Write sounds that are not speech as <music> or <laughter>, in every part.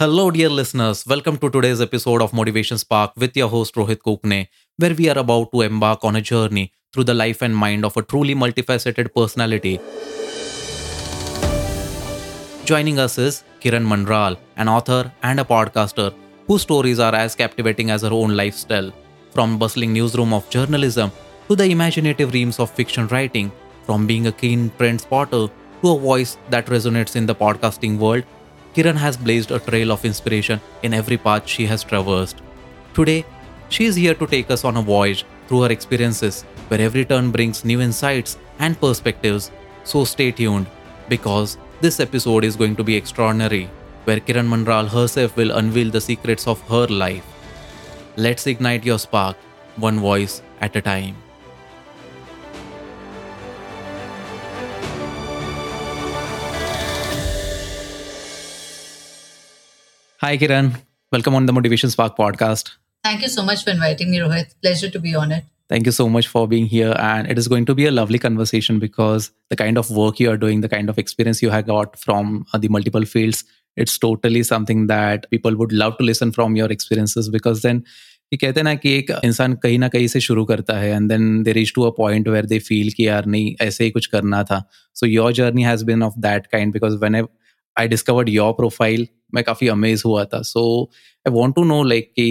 Hello, dear listeners. Welcome to today's episode of Motivation Spark with your host Rohit Kokne, where we are about to embark on a journey through the life and mind of a truly multifaceted personality. Joining us is Kiran Manral, an author and a podcaster whose stories are as captivating as her own lifestyle. From bustling newsroom of journalism to the imaginative realms of fiction writing, from being a keen trend spotter to a voice that resonates in the podcasting world, Kiran has blazed a trail of inspiration in every path she has traversed. Today, she is here to take us on a voyage through her experiences, where every turn brings new insights and perspectives. So stay tuned, because this episode is going to be extraordinary, where Kiran Manral herself will unveil the secrets of her life. Let's ignite your spark, one voice at a time. Hi, Kiran. Welcome on the Motivation Spark podcast. Thank you so much for inviting me, Rohit. Pleasure to be on it. Thank you so much for being here. And it is going to be a lovely conversation because the kind of work you are doing, the kind of experience you have got from uh, the multiple fields, it's totally something that people would love to listen from your experiences because then ये कहते हैं ना कि एक इंसान कहीं ना कहीं से शुरू करता है and then they reach to a point where they feel कि यार नहीं ऐसे ही कुछ करना था so your journey has been of that kind because when I discovered your profile मैं काफ़ी अमेज हुआ था so I want to know like कि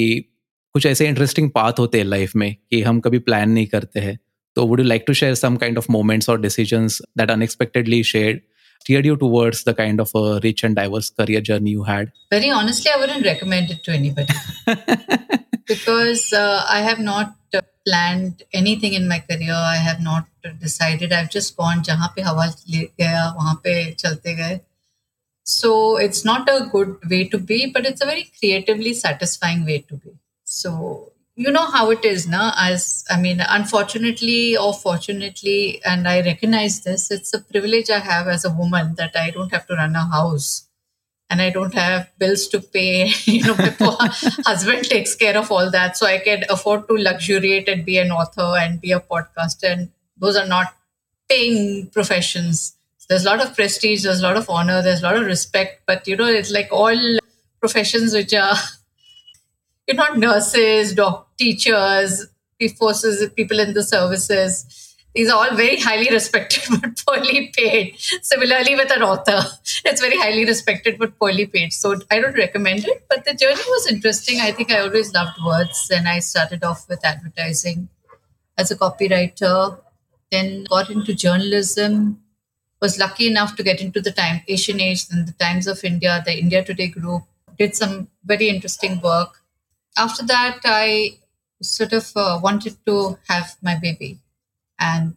कुछ ऐसे इंटरेस्टिंग पाथ होते हैं लाइफ में कि हम कभी प्लान नहीं करते हैं तो would you like to share some kind of moments और decisions that unexpectedly shared steered you towards the kind of a rich and diverse career journey you had? Very honestly, I wouldn't recommend it to anybody <laughs> because uh, I have not uh, planned anything in my career. I have not decided. I've just gone जहाँ पे हवा ले गया वहाँ पे चलते गए. so it's not a good way to be, but it's a very creatively satisfying way to be. So you know how it is now as i mean unfortunately or fortunately and i recognize this it's a privilege i have as a woman that i don't have to run a house. And i don't have bills to pay <laughs> you know my poor <laughs> husband takes care of all that. So i can afford to luxuriate and be an author and be a podcaster. And those are not paying professions there's a lot of prestige there's a lot of honor there's a lot of respect but you know it's like all professions which are <laughs> you're not nurses, doc, teachers, forces, people in the services. These are all very highly respected <laughs> but poorly paid. Similarly, with an author, <laughs> it's very highly respected but poorly paid. So I don't recommend it. But the journey was interesting. I think I always loved words, and I started off with advertising as a copywriter. Then got into journalism. Was lucky enough to get into the Time Asian Age, and the Times of India, the India Today group. Did some very interesting work after that, I sort of uh, wanted to have my baby, and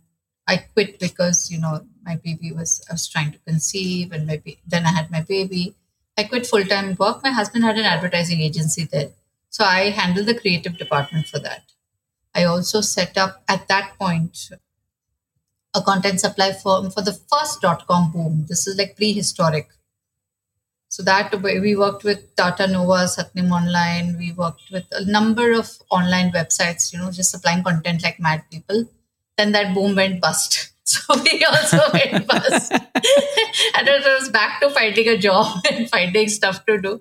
I quit because you know my baby was I was trying to conceive, and maybe then I had my baby. I quit full time work. My husband had an advertising agency there, so I handled the creative department for that. I also set up at that point a content supply firm for the first dot com boom. This is like prehistoric. So that we worked with Tata Nova, Satyam Online. We worked with a number of online websites, you know, just supplying content like mad people. Then that boom went bust. <laughs> So we also <laughs> went bust. <laughs> and it was back to finding a job and finding stuff to do.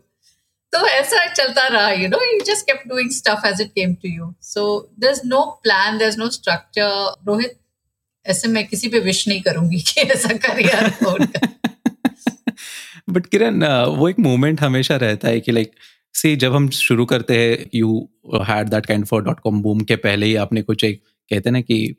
So aisa chalta raha, you know, you just kept doing stuff as it came to you. So there's no plan, there's no structure. Rohit, ऐसे मैं किसी पे wish नहीं करूँगी कि ऐसा career हो but किरण वो एक मोमेंट हमेशा रहता है कि लाइक सी जब हम शुरू करते हैं you had that kind for dot com boom के पहले ही आपने कुछ एक कहते हैं ना कि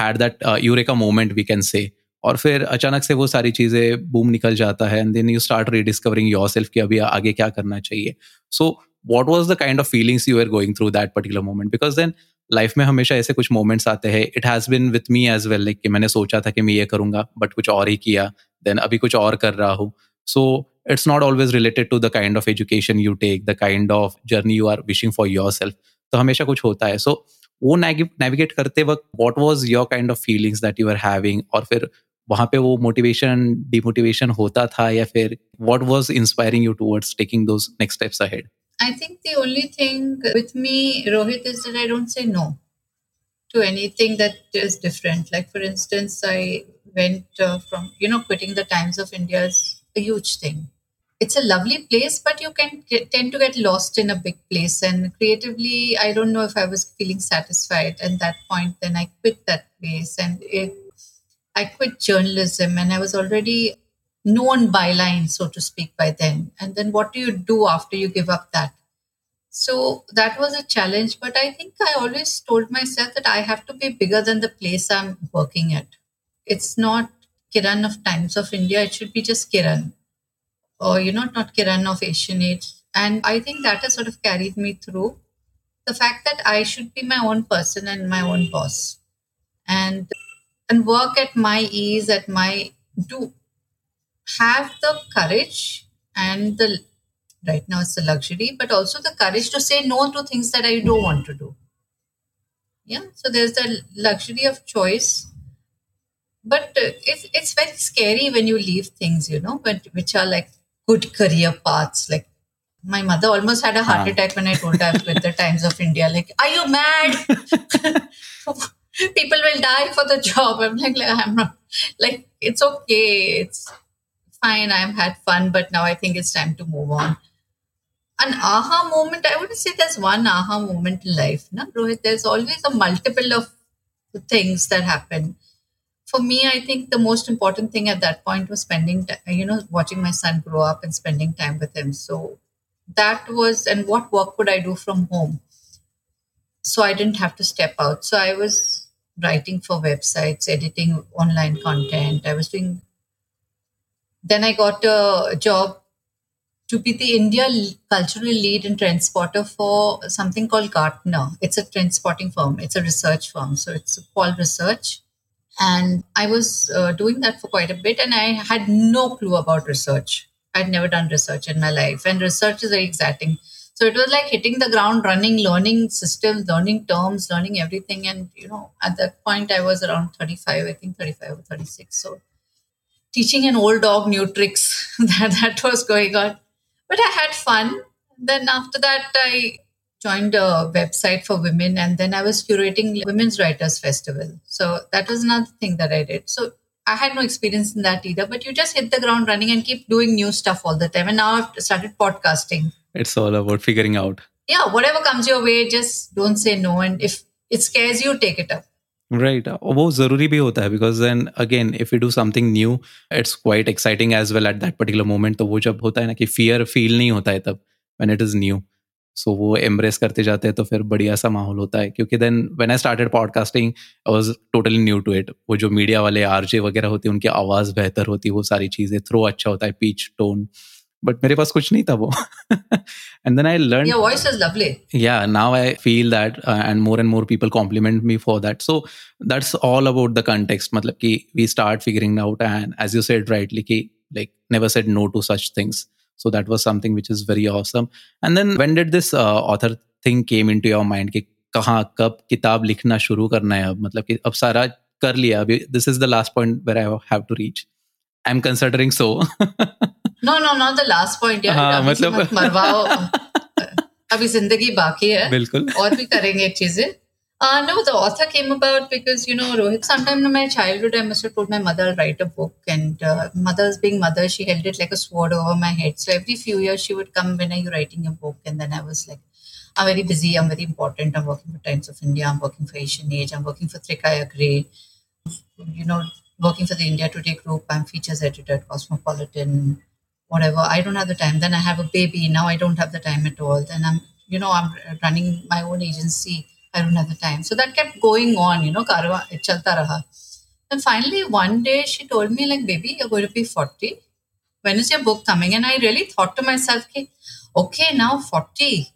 had that eureka moment we can say और फिर अचानक से वो सारी चीज़ें बूम निकल जाता है and then you start rediscovering yourself कि अभी आगे क्या करना चाहिए। So what was the kind of feelings you are going through that particular moment because then life में हमेशा ऐसे कुछ मोमेंट्स आते हैं। It has been with me as well like कि मैंने सोचा था कि मैं ये करूँगा बट कुछ और ही किया। देन अभी कुछ और कर रहा हूँ। So it's not always related to the kind of education you take the kind of journey you are wishing for yourself तो हमेशा कुछ होता है। सो so, वो नेविगेट करते वक्त what was your kind of feelings that you are having और फिर वहाँ पे वो मोटिवेशन डिमोटिवेशन होता था या फिर what was inspiring you towards taking those next steps ahead I think the only thing with me, Rohit, is that I don't say no to anything that is different. Like, for instance, I went uh, from, you know, quitting the Times of India is a huge thing. it's a lovely place, but you can get, tend to get lost in a big place. And creatively, I don't know if I was feeling satisfied at that point. Then I quit that place and it, I quit journalism, and I was already known byline, so to speak, by then. And then what do you do after you give up that? So that was a challenge, but I think I always told myself that I have to be bigger than the place I'm working at. It's not Kiran of Times of India, it should be just Kiran, or you know, not Kiran of Asian Age. And I think that has sort of carried me through the fact that I should be my own person and my own boss, and and work at my ease, at my do have the courage and the right now it's a luxury but also the courage to say no to things that i don't want to do. Yeah so there's the luxury of choice. But uh, it's, it's very scary when you leave things you know but which are like good career paths. Like my mother almost had a heart Huh. attack when i told her with the times of india like are you mad? <laughs> People will die for the job. I'm like, like i'm not like it's okay. It's fine i've had fun but now i think it's time to move on. An aha moment i wouldn't say there's one aha moment in life no rohit? There's always a multiple of things that happen. For me i think the most important thing at that point was spending you know watching my son grow up and spending time with him. So that was and what work could i do from home? So i didn't have to step out. So i was writing for websites editing online content. I was doing then i got a job to be the India cultural lead and trend spotter for something called Gartner. It's a trend spotting firm. It's a research firm. So it's called research. And I was uh, doing that for quite a bit, and I had no clue about research. I'd never done research in my life, and research is very exacting. So it was like hitting the ground running, learning systems, learning terms, learning everything. And, you know, at that point, I was around 35, I think 35 or 36. So teaching an old dog new tricks, <laughs> that, that was going on but I had fun. Then after that, I joined a website for women, and then I was curating Women's Writers Festival. So that was another thing that I did. So I had no experience in that either, but you just hit the ground running and keep doing new stuff all the time. And now I've started podcasting. It's all about figuring out. Yeah, whatever comes your way, just don't say no. And if it scares you, take it up. Right वो ज़रूरी भी होता है because then again if you do something new it's quite exciting as well at that particular moment तो वो जब होता है ना कि फियर फील नहीं होता है तब when it is new so वो एम्ब्रेस करते जाते हैं तो फिर बढ़िया सा माहौल होता है। क्योंकि then when I started podcasting I was totally new to it वो जो मीडिया वाले आरजे वगैरह होते हैं, उनकी आवाज़ बेहतर होती है वो सारी चीज़ें थ्रो अच्छा होता है पीच टोन बट मेरे पास कुछ नहीं था वो। And then I learn your voice is lovely yeah now I feel that and more and more people compliment me for that so that's all about the context मतलब कि we start figuring out and as you said rightly कि like never said no to such things so that was something which is very awesome and then when did this author thing came came into your mind कि कहाँ कब किताब लिखना शुरू करना है अब? मतलब कि अब सारा कर लिया। अभी this is the last point where I have to reach I am considering so No, no, not the last point. यार हाँ, अभी से मतलब- मत मरवाओ अभी ज़िंदगी बाकी है बिल्कुल और भी करेंगे चीज़ें Uh, no, the author came about because you know Rohit. Sometime in my childhood, I must have told my mother I'll write a book, and uh, mother's being mother, she held it like a sword over my head. So every few years, she would come, "When are you writing a book?" And then I was like, "I'm very busy. I'm very important. I'm working for Times of India. I'm working for Asian Age. I'm working for Trikaya Gray. You know, working for the India Today group. I'm features editor at Cosmopolitan. Whatever. I don't have the time. Then I have a baby. Now I don't have the time at all. Then I'm, you know, I'm running my own agency. I don't have the time. So that kept going on, you know, karwa, chalta raha. And finally, one day she told me, like, baby, you're going to be 40. When is your book coming? And I really thought to myself, okay, now 40.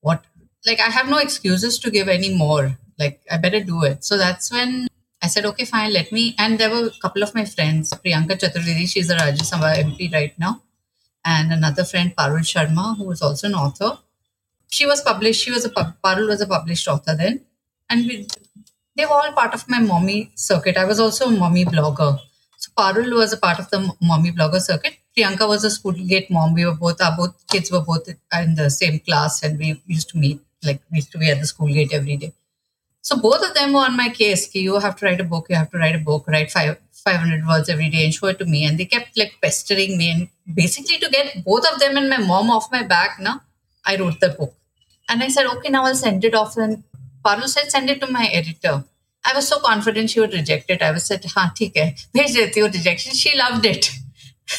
What? Like, I have no excuses to give any more. Like, I better do it. So that's when I said, okay, fine, let me. And there were a couple of my friends, Priyanka Chaturvedi, she's a Rajya Sabha MP right now, and another friend, Parul Sharma, who was also an author she was published. She was a Parul was a published author then, and we, they were all part of my mommy circuit. I was also a mommy blogger. So Parul was a part of the mommy blogger circuit. Priyanka was a schoolgate mom. We were both our both kids were both in the same class, and we used to meet like we used to be at the school gate every day. So both of them were on my case. You have to write a book. You have to write a book. Write five 500 words every day and show it to me. And they kept like pestering me. And basically, to get both of them and my mom off my back, now I wrote the book. And I said, okay, now I'll send it off. And Parul said, send it to my editor. I was so confident she would reject it. I was said, ha, theek hai, bhej deti rejection. She loved it.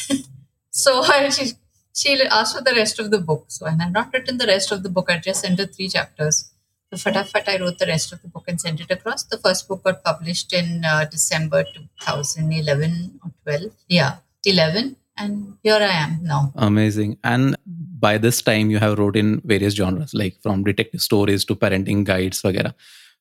<laughs> so <laughs> she, she asked for the rest of the book. So, and I've not written the rest of the book. I just sent her three chapters. So, fatafat, I wrote the rest of the book and sent it across. The first book got published in uh, December 2011 or 12. Yeah, 11. And here I am now. Amazing. And by this time, you have wrote in various genres, like from detective stories to parenting guides वगैरह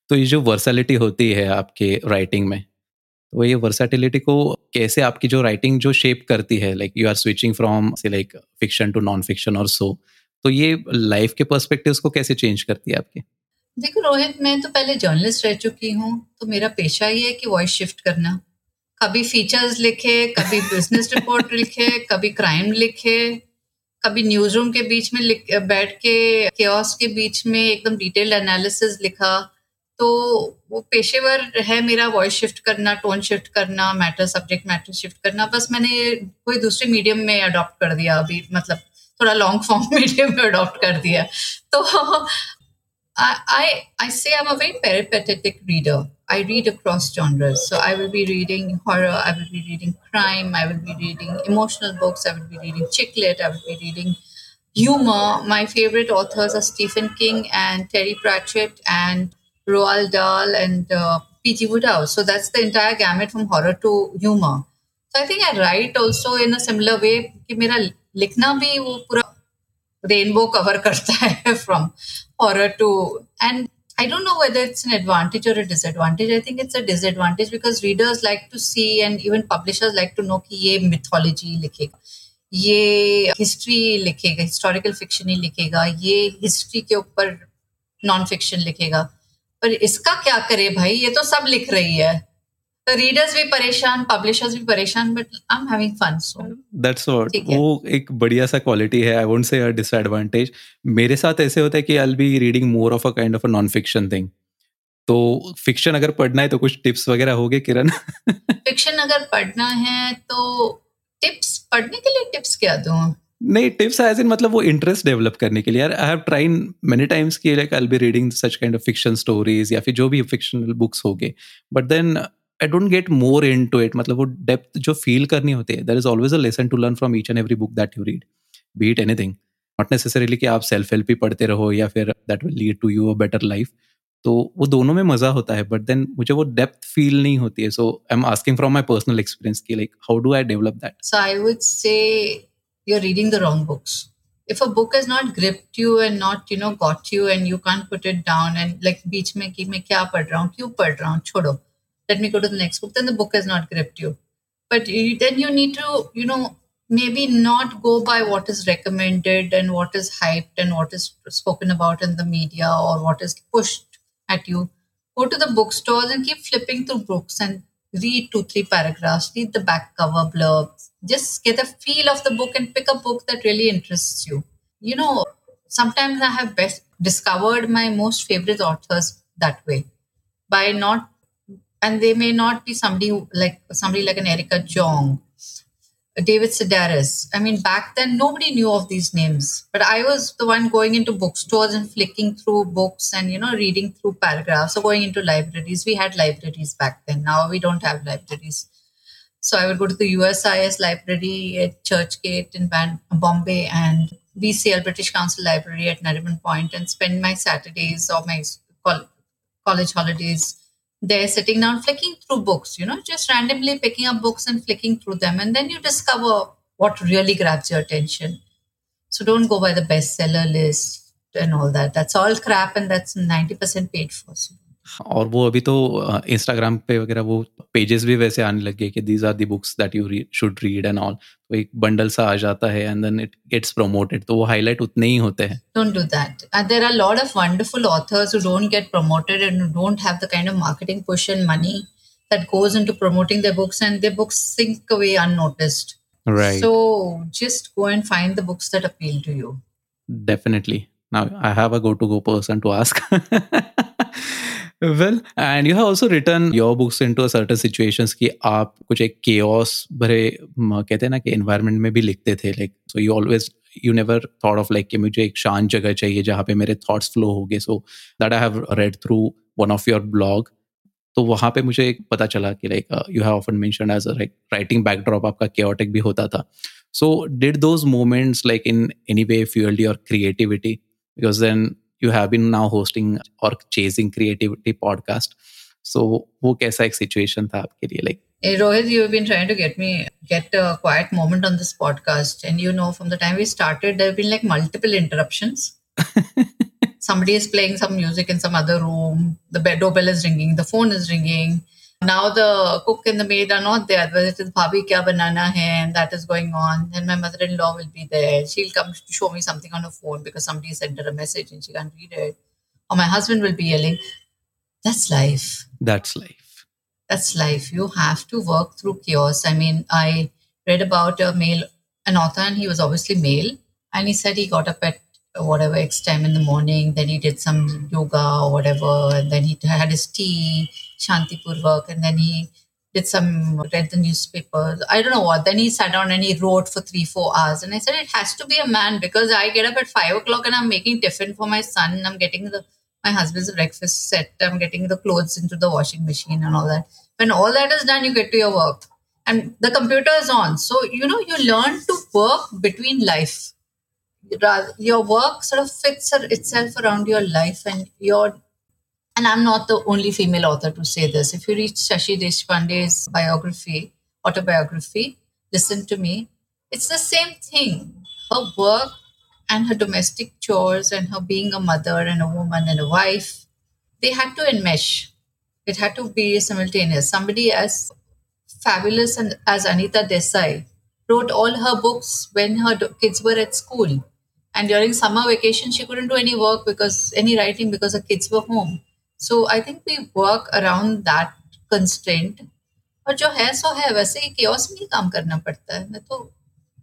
तो ये जो वर्सैलिटी होती है आपके writing में तो ये वर्सेटिलिटी को कैसे आपकी जो राइटिंग जो शेप करती है like you are switching from से like fiction to non fiction और सो तो ये लाइफ के पर्सपेक्टिव्स को कैसे चेंज करती है आपके देखो रोहित मैं तो पहले जर्नलिस्ट रह चुकी हूँ तो मेरा पेशा ही है कि वॉइस शिफ्ट करना। कभी फीचर्स लिखे कभी बिज़नेस रिपोर्ट <laughs> लिखे कभी क्राइम लिखे कभी न्यूज़ रूम के बीच में बैठ के केओस के बीच में एकदम डिटेल एनालिसिस लिखा तो वो पेशेवर है मेरा वॉइस शिफ्ट करना टोन शिफ्ट करना मैटर सब्जेक्ट मैटर शिफ्ट करना। बस मैंने कोई दूसरे मीडियम में अडॉप्ट कर दिया अभी मतलब थोड़ा लॉन्ग फॉर्म मीडियम में अडॉप्ट कर दिया। तो I, I, I say I'm a very peripatetic reader. I read across genres. So I will be reading horror, I will be reading crime, I will be reading emotional books, I will be reading chick lit, I will be reading humor. My favorite authors are Stephen King and Terry Pratchett and Roald Dahl and uh, P.G. Wodehouse. So that's the entire gamut from horror to humor. So I think I write also in a similar way कि मेरा लिखना भी rainbow cover करता है from horror to and I don't know whether it's an advantage or a disadvantage. I think it's a disadvantage because readers like to see and even publishers like to know कि ये mythology लिखेगा ये history लिखेगा historical fiction ही लिखेगा ये history के ऊपर non fiction लिखेगा पर इसका क्या करे भाई ये तो सब लिख रही है रीडर्स भी परेशान पब्लिशर्स भी परेशान but I am having fun so that's what वो एक बढ़िया सा क्वालिटी है I won't say a disadvantage मेरे साथ ऐसे होता है कि I will be reading more of a kind of a non fiction thing तो फिक्शन अगर पढ़ना है तो कुछ टिप्स वगैरह होगे किरण? <laughs> फिक्शन अगर पढ़ना है तो टिप्स पढ़ने के लिए टिप्स क्या दूँ? नहीं टिप्स एज इन मतलब वो इंटरेस्ट डेवलप करने के लिए। यार आई हैव मेनी टाइम्स की like I be reading such kind of fiction stories या फिर जो भी फिक्शनल बुक्स हो गए but then I don't get more into it मतलब वो डेप्थ जो फील करनी होती है there is always a lesson to learn from each and every book that you read be it anything not necessarily कि आप सेल्फ हेल्प ही पढ़ते रहो या फिर that will lead to you a better life तो वो दोनों में मज़ा होता है बट देन मुझे वो डेप्थ फील नहीं होती है. So I am asking from my personal experience की like how do I develop that so I would say you're reading the wrong books. If a book has not gripped you and not, you know, got you and you can't put it down and like beach mein ki main kya pad raha hu, kyun pad raha hu, chodo. Let me go to the next book. Then the book has not gripped you. But you, then you need to, you know, maybe not go by what is recommended and what is hyped and what is spoken about in the media or what is pushed at you. Go to the bookstores and keep flipping through books and read two, three paragraphs, read the back cover blurbs, just get a feel of the book and pick a book that really interests you. You know, sometimes I have best discovered my most favorite authors that way by not, and they may not be somebody like somebody like an Erica Jong David Sedaris. I mean, back then nobody knew of these names, but I was the one going into bookstores and flicking through books and you know reading through paragraphs or going into libraries. We had libraries back then. Now we don't have libraries. So I would go to the USIS library at Churchgate in Bombay and BCL British Council Library at Nariman Point and spend my Saturdays or my college holidays they're sitting down flicking through books, you know, just randomly picking up books and flicking through them. And then you discover what really grabs your attention. So don't go by the bestseller list and all that. That's all crap and that's 90% paid for. So और वो अभी तो Instagram पे वगैरह वो pages भी वैसे आने लगे कि these are the books that you should read and all तो एक बंडल सा आ जाता है and then it gets promoted तो वो हाईलाइट उतने ही होते हैं। Don't do that there are lot of wonderful authors who don't get promoted and don't have the kind of marketing push and money that goes into promoting their books and their books sink away unnoticed. Right. So just go and find the books that appeal to you. Definitely. Now i have a go to go person to ask. <laughs> Well and you have also return your books into a certain situations कि आप कुछ एक chaos भरे कहते हैं ना कि environment में भी लिखते थे like so you always you never thought of like कि मुझे एक शांत जगह चाहिए जहाँ पे मेरे थॉट्स फ्लो हो गए so that I have read through one of your blog तो वहाँ पे मुझे एक पता चला कि like you have often mention as writing backdrop आपका केओटिक भी होता था। So did those moments like in any way fuelled your creativity because then you have been now hosting or chasing creativity podcast so वो कैसा एक situation था आपके लिए like Hey Rohit, you've been trying to get me get a quiet moment on this podcast, and you know, from the time we started, there have been like multiple interruptions. <laughs> Somebody is playing some music in some other room. The bed doorbell is ringing. The phone is ringing. Now the cook and the maid are not there. Whether it is bhabhi kya banana hai and that is going on. Then my mother-in-law will be there. She'll come to show me something on her phone because somebody sent her a message and she can't read it. Or my husband will be yelling. That's life. That's life. That's life. You have to work through chaos. I mean, I read about a male, an author, and he was obviously male. And he said he got up at whatever X time in the morning. Then he did some yoga or whatever. And then he had his tea Shanti Purvak, and then he did some read the newspapers. I don't know what. Then he sat down and he wrote for three, four hours. And I said, it has to be a man because I get up at five o'clock and I'm making tiffin for my son. I'm getting the my husband's breakfast set. I'm getting the clothes into the washing machine and all that. When all that is done, you get to your work. And the computer is on. So, you know, you learn to work between life. Your work sort of fits itself around your life and your and I'm not the only female author to say this. If you read Shashi Deshpande's biography, autobiography, listen to me. It's the same thing. Her work and her domestic chores and her being a mother and a woman and a wife, they had to enmesh. It had to be simultaneous. Somebody as fabulous and as Anita Desai wrote all her books when her kids were at school. And during summer vacation, she couldn't do any work because any writing because her kids were home. So I think we work around that constraint और जो है सो है वैसे ही chaos में ही काम करना पड़ता है मैं तो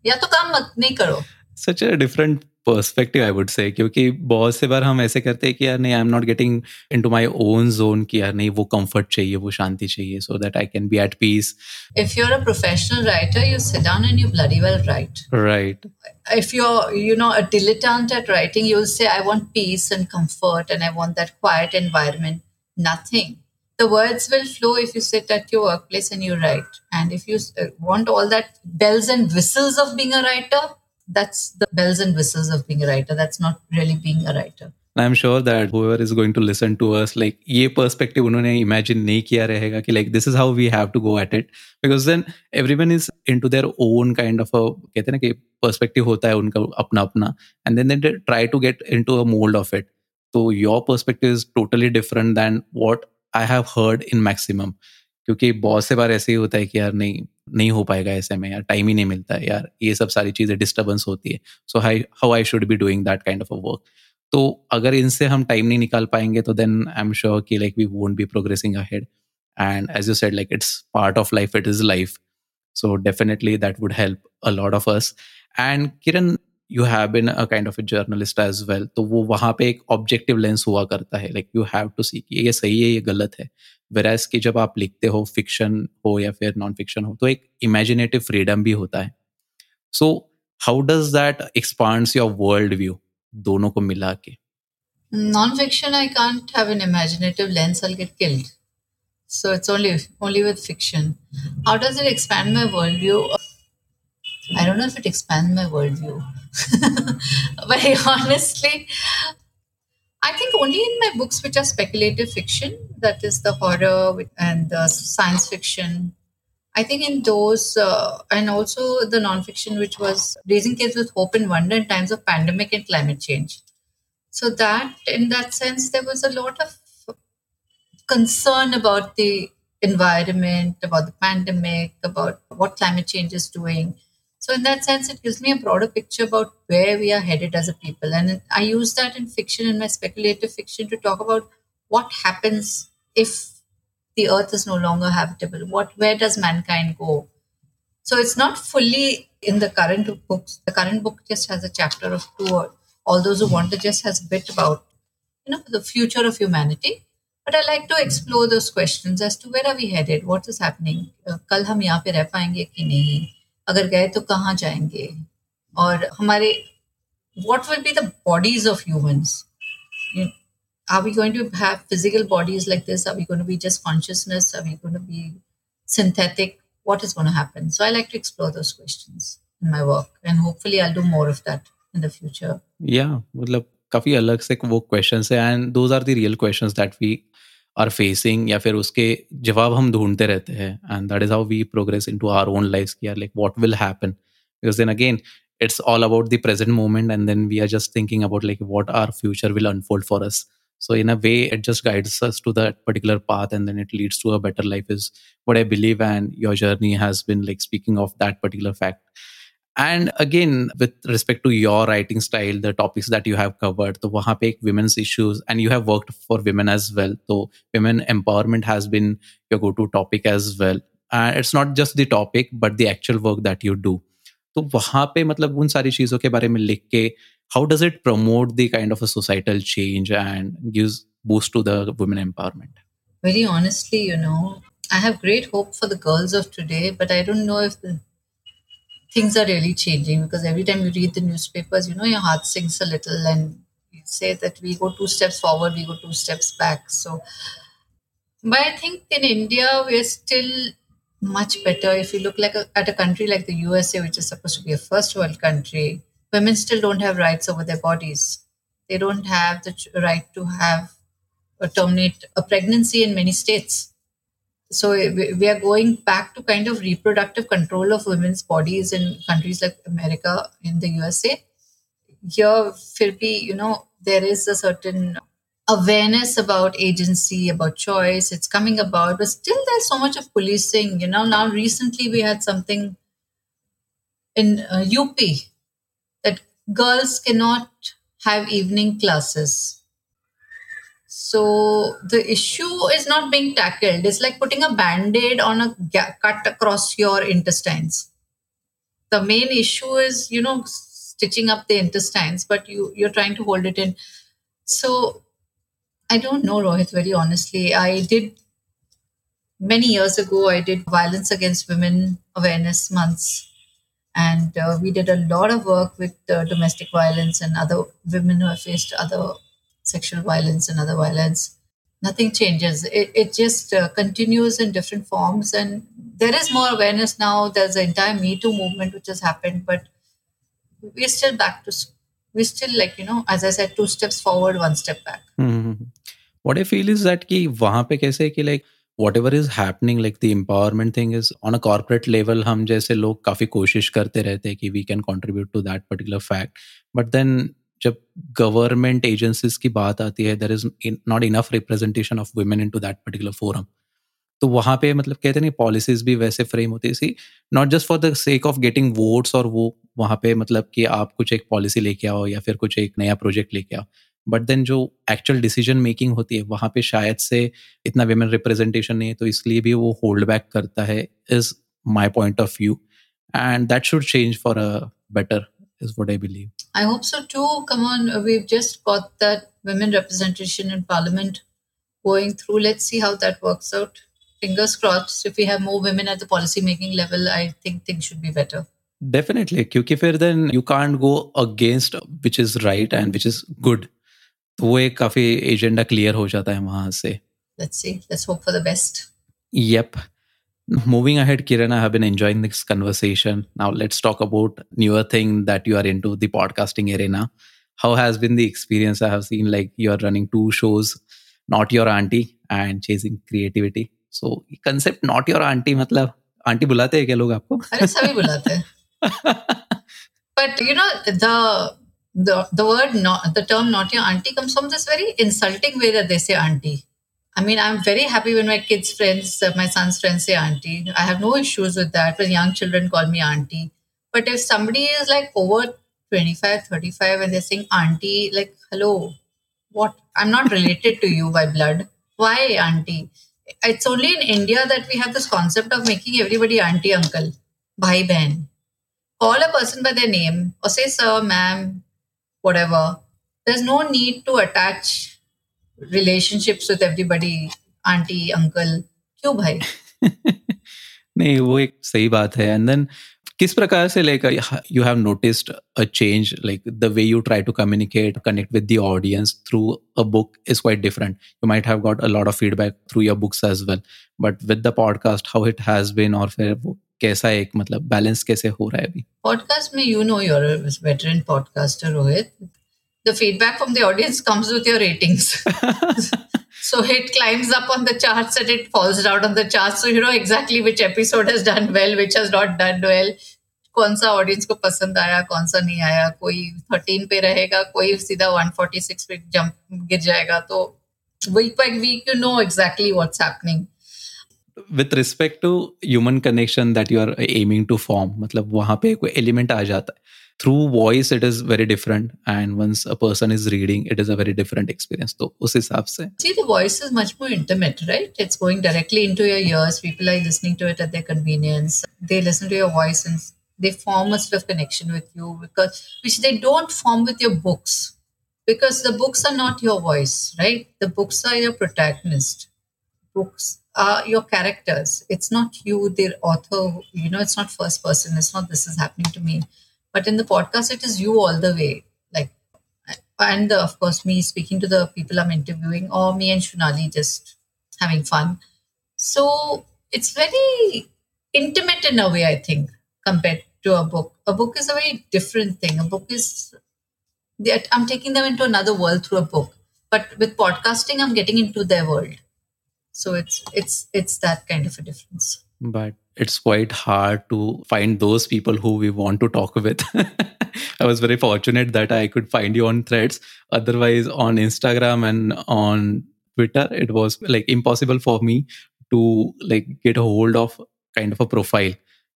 या तो काम मत नहीं करो such a different perspective I would say क्योंकि बहुत से बार हम ऐसे करते हैं कि यार नहीं I am not getting into my own zone कि यार नहीं वो कंफर्ट चाहिए वो शांति चाहिए so that I can be at peace if you are a professional writer you sit down and you bloody well write right if you're you know a dilettante at writing you'll say i want peace and comfort and i want that quiet environment nothing the words will flow if you sit at your workplace and you write and if you uh, want all that bells and whistles of being a writer that's the bells and whistles of being a writer. That's not really being a writer. I'm sure that whoever is going to listen to us, like ये perspective उन्होंने imagine नहीं किया रहेगा कि like this is how we have to go at it because then everyone is into their own kind of a कहते हैं ना कि perspective होता है उनका अपना अपना and then they try to get into a mold of it. So your perspective is totally different than what I have heard in maximum. क्योंकि बहुत से बार ऐसे ही होता है कि यार नहीं नहीं हो पाएगा ऐसे में, यार टाइम ही नहीं मिलता है, यार, ये सब सारी चीज़ें डिस्टर्बेंस होती है। So hi how I should be doing that kind of a work तो अगर इनसे हम टाइम नहीं निकाल पाएँगे तो देन आई एम श्योर कि like we won't be progressing ahead and as you said like it's part of life it is life so definitely that would help a lot of us. And kiran, you have been a kind of a journalist as well. तो वो वहाँ पे एक objective lens हुआ करता है like you have to see कि ये सही है, ये गलत है। वेराज कि जब आप लिखते हो फिक्शन हो या फिर नॉन फिक्शन हो तो एक इमेजिनेटिव फ्रीडम भी होता है so how does that expands your world view दोनों को मिला के non-fiction i can't have an imaginative lens i'll get killed so it's only only with fiction how does it expand my worldview i don't know if it expands my worldview but honestly I think only in my books, which are speculative fiction, that is the horror and the science fiction. I think in those, uh, and also the nonfiction, which was raising kids with hope and wonder in times of pandemic and climate change. So that, in that sense, there was a lot of concern about the environment, about the pandemic, about what climate change is doing. So, in that sense, it gives me a broader picture about where we are headed as a people. And I use that in fiction, in my speculative fiction, to talk about what happens if the earth is no longer habitable. What, where does mankind go? So, it's not fully in the current books. The current book just has a chapter of two, or all those who want to just has a bit about, you know, the future of humanity. But I like to explore those questions as to where are we headed, what is happening, uh, कल हम यहाँ पे रह पाएंगे कि नहीं, अगर गए तो कहाँ जाएँगे? और हमारे what will be the bodies of humans are we going to have physical bodies like this are we going to be just consciousness are we going to be synthetic what is going happen so I like to explore those questions in my work and hopefully I do more of that in the future या मतलब काफ़ी अलग से वो questions है and those are the real questions that we are facing या फिर उसके जवाब हम ढूंढते रहते हैं। And that is how we progress into our own life की are like what will happen because then again it's all about the present moment and then we are just thinking about like what our future will unfold for us so in a way it just guides us to that particular path and then it leads to a better life is what I believe and your journey has been like speaking of that particular fact and again with respect to your writing style the topics that you have covered the wahan pe women's issues and you have worked for women as well so women empowerment has been your go-to topic as well and it's not just the topic but the actual work that you do तो वहां पे मतलब उन सारी चीजों के बारे में लिख के how does it promote the kind of a societal change and gives boost to the women empowerment? Very honestly, you know, I have great hope for the girls of today, but I don't know if the things are really changing because every time you read the newspapers, you know, your heart sinks a little and you say that we go two steps forward, we go two steps back. So, but I think in India, we're still much better. If you look like a, at a country like the USA, which is supposed to be a first world country, women still don't have rights over their bodies. They don't have the right to have or terminate a pregnancy in many states so we are going back to kind of reproductive control of women's bodies in countries like America, in the USA. Here, Philby, you know, there is a certain awareness about agency, about choice. It's coming about, but still there's so much of policing. You know, now recently we had something in uh, UP that girls cannot have evening classes so the issue is not being tackled. It's like putting a band aid on a cut across your intestines. The main issue is, you know, stitching up the intestines, but you, you're trying to hold it in. So I don't know, Rohit, very honestly. I did many years ago, I did violence against women awareness months. And uh, we did a lot of work with uh, domestic violence and other women who have faced other sexual violence and other violence. Nothing changes. It, it just uh, continues in different forms. And there is more awareness now. There's the entire Me Too movement which has happened, but we're still back to, we're still like, you know, as I said, two steps forward, one step back. Mm-hmm. What I feel is that कि वहाँ पे कैसे कि like whatever is happening like the empowerment thing is on a corporate level हम जैसे लोग काफी कोशिश करते रहते हैं कि we can contribute to that particular fact but then जब गवर्नमेंट एजेंसीज की बात आती है there is not enough representation of women into that particular forum तो वहाँ पे मतलब कहते नहीं पॉलिसीज़ भी वैसे फ्रेम होती सी not just for the sake of getting votes और वो वहाँ पे मतलब कि आप कुछ एक पॉलिसी लेके आओ या फिर कुछ एक नया प्रोजेक्ट लेके आओ। बट देन जो एक्चुअल डिसीज़न मेकिंग होती है, वहाँ पे शायद से इतना वेमेन रिप्रेजेंटेशन नहीं है तो इसलिए भी वो होल्ड बैक करता है is my point of view and that should change for a better is what I believe. I hope so too. Come on, we've just got that women representation in parliament going through. Let's see how that works out. Fingers crossed. If we have more women at the policy making level, I think things should be better. Definitely, क्योंकि फिर then you can't go against which is right and which is good. तो वो एक काफी agenda clear हो जाता है वहां से. Let's see. Let's hope for the best. Yep. Moving ahead, Kiran, I have been enjoying this conversation. Now let's talk about newer thing that you are into, the podcasting arena. How has been the experience? I have seen like you are running two shows, Not Your Auntie and Chasing Creativity. So concept Not Your Auntie मतलब auntie बुलाते हैं क्या लोग आपको अरे सभी बुलाते हैं <laughs> but you know the the the word not the term not your auntie comes from this very insulting way that they say auntie I mean, I'm very happy when my kids' friends, uh, my son's friends say auntie. I have no issues with that when young children call me auntie. But if somebody is like over 25, 35 and they're saying auntie, like, hello, what? I'm not related to you by blood. Why auntie? It's only in India that we have this concept of making everybody auntie, uncle, bhai, ben. Call a person by their name or say sir, ma'am, whatever. There's no need to attach relationships with everybody auntie uncle क्यों भाई? <laughs> नहीं वो एक सही बात है। And then किस प्रकार से like you have noticed a change like the way you try to communicate connect with the audience through a book is quite different you might have got a lot of feedback through your books as well but with the podcast how it has been और फिर वो कैसा एक मतलब balance कैसे हो रहा है अभी? पॉडकास्ट में you know your veteran podcaster Rohit the feedback from the audience comes with your ratings so it climbs up on the charts and it falls down on the charts so you know exactly which episode has done well which has not done well कौन सा audience को पसंद आया कौन सा नहीं आया कोई थर्टीन पे रहेगा कोई सीधा वन फोर्टी सिक्स पे जंप गिर जाएगा तो week by week you know exactly what's happening with respect to human connection that you are aiming to form मतलब वहाँ पे कोई एलिमेंट आ जाता है through voice it is very different. And once a person is reading it is a very different experience. So us se see the voice is much more intimate right? It's going directly into your ears. People are listening to it at their convenience. They listen to your voice and they form a sort of connection with you because which they don't form with your books. Because the books are not your voice right? The books are your protagonist. Books are your characters. It's not you the author you know it's not first person. It's not this is happening to me. But in the podcast, it is you all the way. Like, and uh, of course, me speaking to the people I'm interviewing, or me and Shunali just having fun. So it's very intimate in a way, I think, compared to a book. A book is a very different thing. A book is that I'm taking them into another world through a book. But with podcasting, I'm getting into their world. So it's it's it's that kind of a difference. But it's quite hard to find those people who we want to talk with. <laughs> I was very fortunate that I could find you on threads. Otherwise, on Instagram and on Twitter, it was like impossible for me to like get a hold of kind of a profile.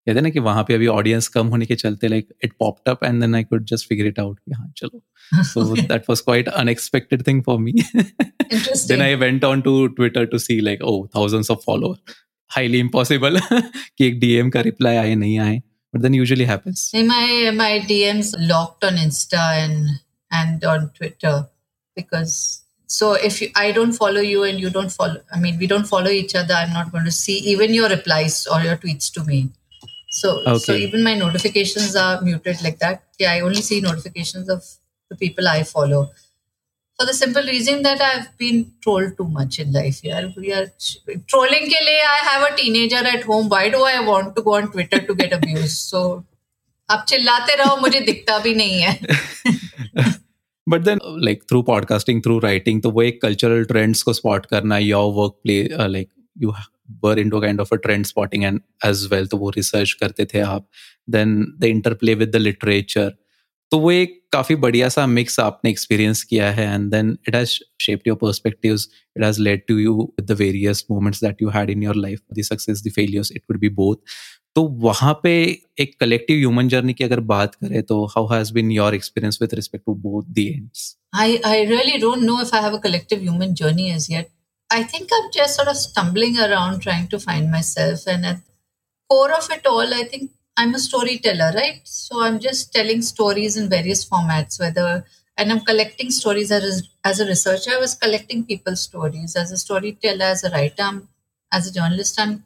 कहते ना कि वहां पे अभी audience कम होने के चलते like it popped up and then I could just figure it out हाँ चलो so that was quite unexpected thing for me then I went on to Twitter to see like oh thousands of follower highly impossible <laughs> कि एक DM का reply आए नहीं आए but then usually happens my my dms locked on insta and and on twitter because so if you, i don't follow you and you don't follow i mean we don't follow each other i'm not going to see even your replies or your tweets to me so so Okay. even my notifications are muted like that yeah i only see notifications of the people i follow for the simple reason that i've been trolled too much in life yeah we are trolling ke liye i have a teenager at home why do i want to go on twitter to get abused so आप चिल्लाते रहो मुझे दिखता भी नहीं है but then like through podcasting through writing तो वो एक कल्चरल ट्रेंड्स को स्पॉट करना your work play like you were in kind of a trend spotting and as well तो वो रिसर्च करते थे आप then the interplay with the literature तो वो एक काफ़ी बढ़िया सा मिक्स आपने एक्सपीरियंस किया है and then it has shaped your perspectives it has led to you with the various moments that you had in your life the success the failures it could be both तो वहाँ पे एक collective human journey की अगर बात करें तो how has been your experience with respect to both the ends I, I really don't know if I have a collective human journey as yet. I think I'm just sort of stumbling around trying to find myself. And at core of it all, I think I'm a storyteller, right? So I'm just telling stories in various formats, whether and I'm collecting stories as, as a researcher. I was collecting people's stories as a storyteller, as a writer, I'm, as a journalist. I'm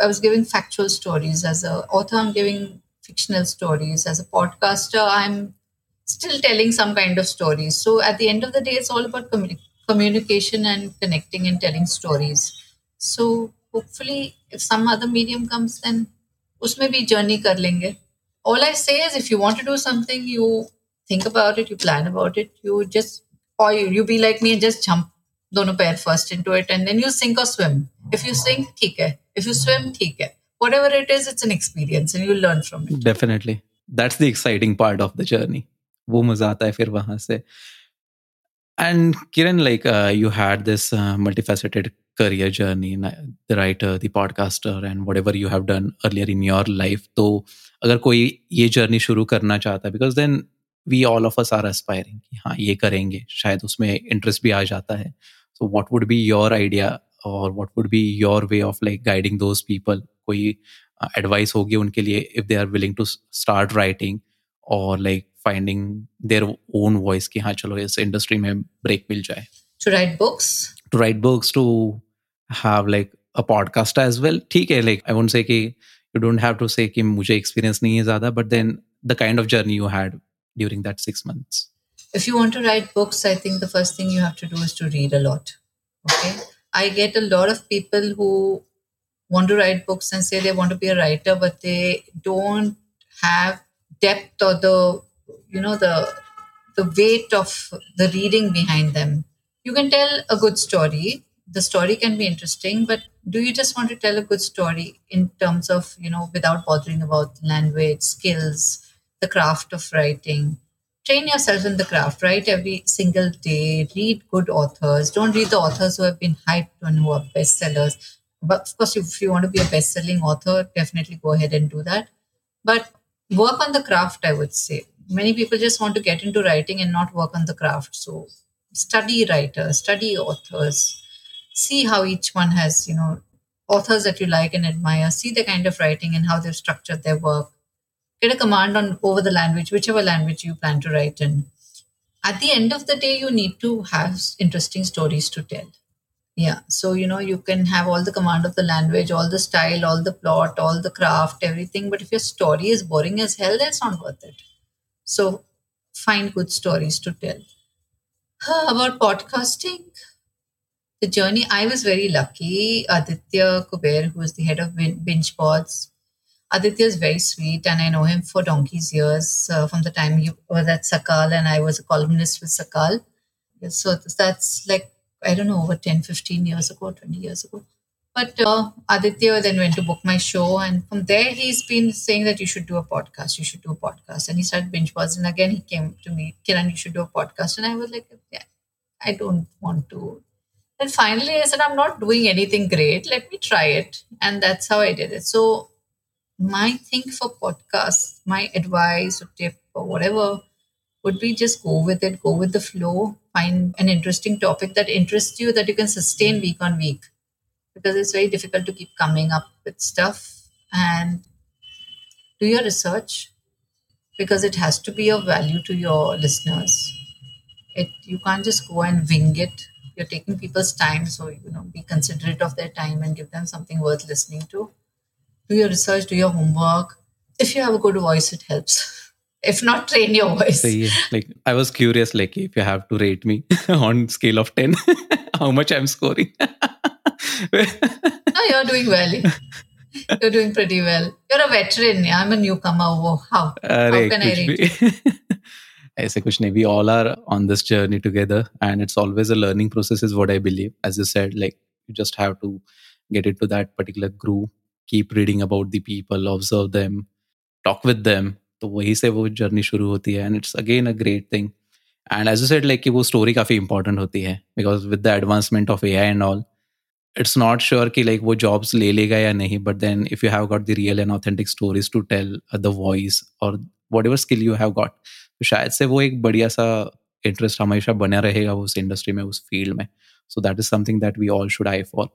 I was giving factual stories. As a author, I'm giving fictional stories. As a podcaster, I'm still telling some kind of stories. So at the end of the day, it's all about communi- communication and connecting and telling stories. So hopefully, if some other medium comes, then उसमें भी journey कर लेंगे। All I say if you want to do something you think about it you plan about it you just और you be like me just jump दोनों पैर first into it and then you sink और swim if you sink ठीक है। If you swim ठीक है। Whatever it is it's an experience and you learn from it definitely that's the exciting part of the journey वो मज़ा आता है फिर वहाँ से। And Kiran like you had this multifaceted career journey the writer, the podcaster, and whatever you have done earlier in your life. तो अगर कोई ये जर्नी शुरू करना चाहता है because then we all of us are aspiring हाँ ये करेंगे, शायद उसमें इंटरेस्ट भी आ जाता है। So what would be your idea और what would be your way of like guiding those people कोई एडवाइस होगी उनके लिए if they are willing to start writing और like finding their own voice कि हाँ चलो इस इंडस्ट्री में ब्रेक मिल जाए To write books? To write books, to have like a podcast as well. ठीक है, like I won't say कि you don't have to say कि मुझे experience नहीं है ज़्यादा, but then the kind of journey you had during that six months. If you want to write books, I think the first thing you have to do is to read a lot. Okay. I get a lot of people who want to write books and say they want to be a writer, but they don't have depth or the you know the the weight of the reading behind them. You can tell a good story. The story can be interesting, but do you just want to tell a good story in terms of you know without bothering about language, skills, the craft of writing? train yourself in the craft write every single day read good authors don't read the authors who have been hyped and who are bestsellers but of course if you want to be a best-selling author definitely go ahead and do that but work on the craft i would say many people just want to get into writing and not work on the craft so study writers study authors see how each one has you know authors that you like and admire see the kind of writing and how they've structured their work get a command on over the language, whichever language you plan to write in. At the end of the day, you need to have interesting stories to tell. Yeah. So, you know, you can have all the command of the language, all the style, all the plot, all the craft, everything. But if your story is boring as hell, that's not worth it. So, find good stories to tell. About podcasting, the journey, I was very lucky. Aditya Kuber, who is the head of Binge Pods, Aditya is very sweet, and I know him for donkey's years uh, from the time he was at Sakal, and I was a columnist with Sakal. So that's like, I don't know, over 10, 15 years ago, 20 years ago. But uh, Aditya then went to BookMyShow, and from there he's been saying that you should do a podcast. You should do a podcast, and he started binge watching. Again, he came to me, Kiran, you should do a podcast, and I was like, yeah, I don't want to. And finally, I said, I'm not doing anything great. Let me try it, and that's how I did it. So my thing for podcasts, my advice or tip or whatever would be just go with it, go with the flow, find an interesting topic that interests you that you can sustain week on week. Because it's very difficult to keep coming up with stuff and do your research because it has to be of value to your listeners. It you can't just go and wing it. You're taking people's time, so you know, be considerate of their time and give them something worth listening to do your research, do your homework. If you have a good voice, it helps. <laughs> If not, train your voice. So, like I was curious, like if you have to rate me <laughs> on scale of ten, <laughs> how much I'm scoring no, you're doing well. You're doing pretty well. You're a veteran. I'm a newcomer. Oh, how? how can I rate you? ऐसे कुछ नहीं we all are on this journey together and it's always a learning process is what i believe as you said like you just have to get into that particular groove keep reading about the people observe them talk with them तो वहीं से वो journey शुरू होती है and it's again a great thing and as you said like कि वो story काफ़ी इंपॉर्टेंट होती है because with the advancement of A I and all it's not sure कि लाइक वो जॉब्स ले लेगा या नहीं but then if you have got the real and authentic stories to tell the voice और whatever skill you have got तो शायद से वो एक बढ़िया सा इंटरेस्ट हमेशा बना रहेगा उस इंडस्ट्री में उस फ़ील्ड में so that is something that we all should aim for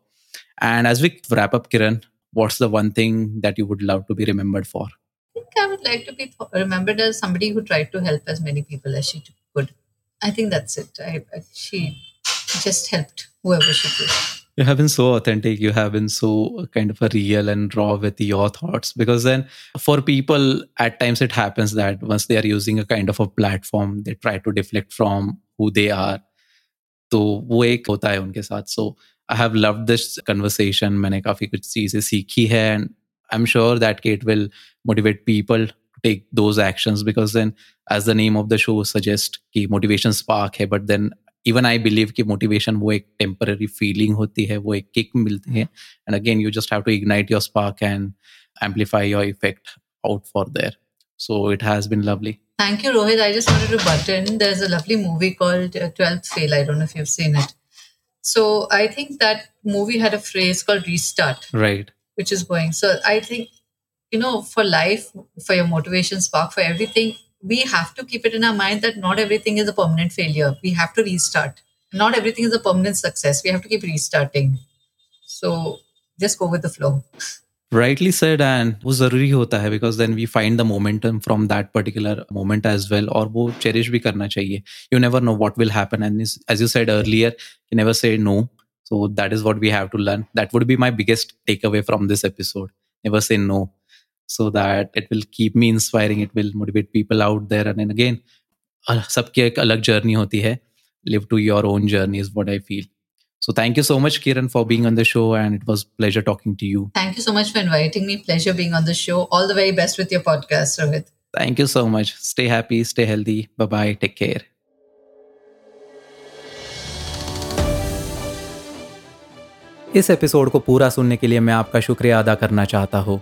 and as we wrap up Kiran what's the one thing that you would love to be remembered for? I think I would like to be th- remembered as somebody who tried to help as many people as she could. I think that's it. I, she just helped whoever she could. You have been so authentic. You have been so kind of a real and raw with your thoughts. Because then, for people, at times it happens that once they are using a kind of a platform, they try to deflect from who they are. तो वो एक होता है उनके साथ so I have love this conversation मैंने काफ़ी कुछ चीज़ें सीखी है and I am sure that it will motivate people to take those actions because then as the name of the show suggest कि मोटिवेशन स्पार्क है but then even I believe कि motivation वो एक टेम्पररी फीलिंग होती है वो एक kick मिलती है and again you just have to ignite your spark and amplify your effect out for there. So it has been lovely. Thank you, Rohit. I just wanted to butt in. There's a lovely movie called uh, 12th Fail. I don't know if you've seen it. So I think that movie had a phrase called restart. Right. Which is going. So I think, you know, for life, for your motivation spark, for everything, we have to keep it in our mind that not everything is a permanent failure. We have to restart. Not everything is a permanent success. We have to keep restarting. So just go with the flow. rightly said and वो ज़रूरी होता है because then we find the momentum from that particular moment as well और वो cherish भी करना चाहिए you never know what will happen and is- as you said earlier you never say no so that is what we have to learn that would be my biggest takeaway from this episode never say no So that it will keep me inspiring it will motivate people out there and then again uh, सबकी एक अलग journey होती है live to your own journey is what I feel so thank you so much Kiran for being on the show and it was pleasure talking to you Thank you so much for inviting me. Pleasure being on the show. All the very best with your podcast, Rohit. Thank you so much. Stay happy, stay healthy. Bye bye. Take care. इस episode को पूरा सुनने के लिए मैं आपका शुक्रिया अदा करना चाहता हूँ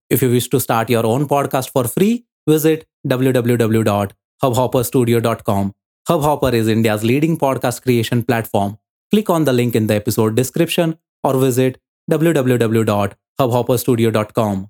If you wish to start your own podcast for free, visit www.hubhopperstudio.com. Hubhopper is India's leading podcast creation platform. Click on the link in the episode description or visit www.hubhopperstudio.com.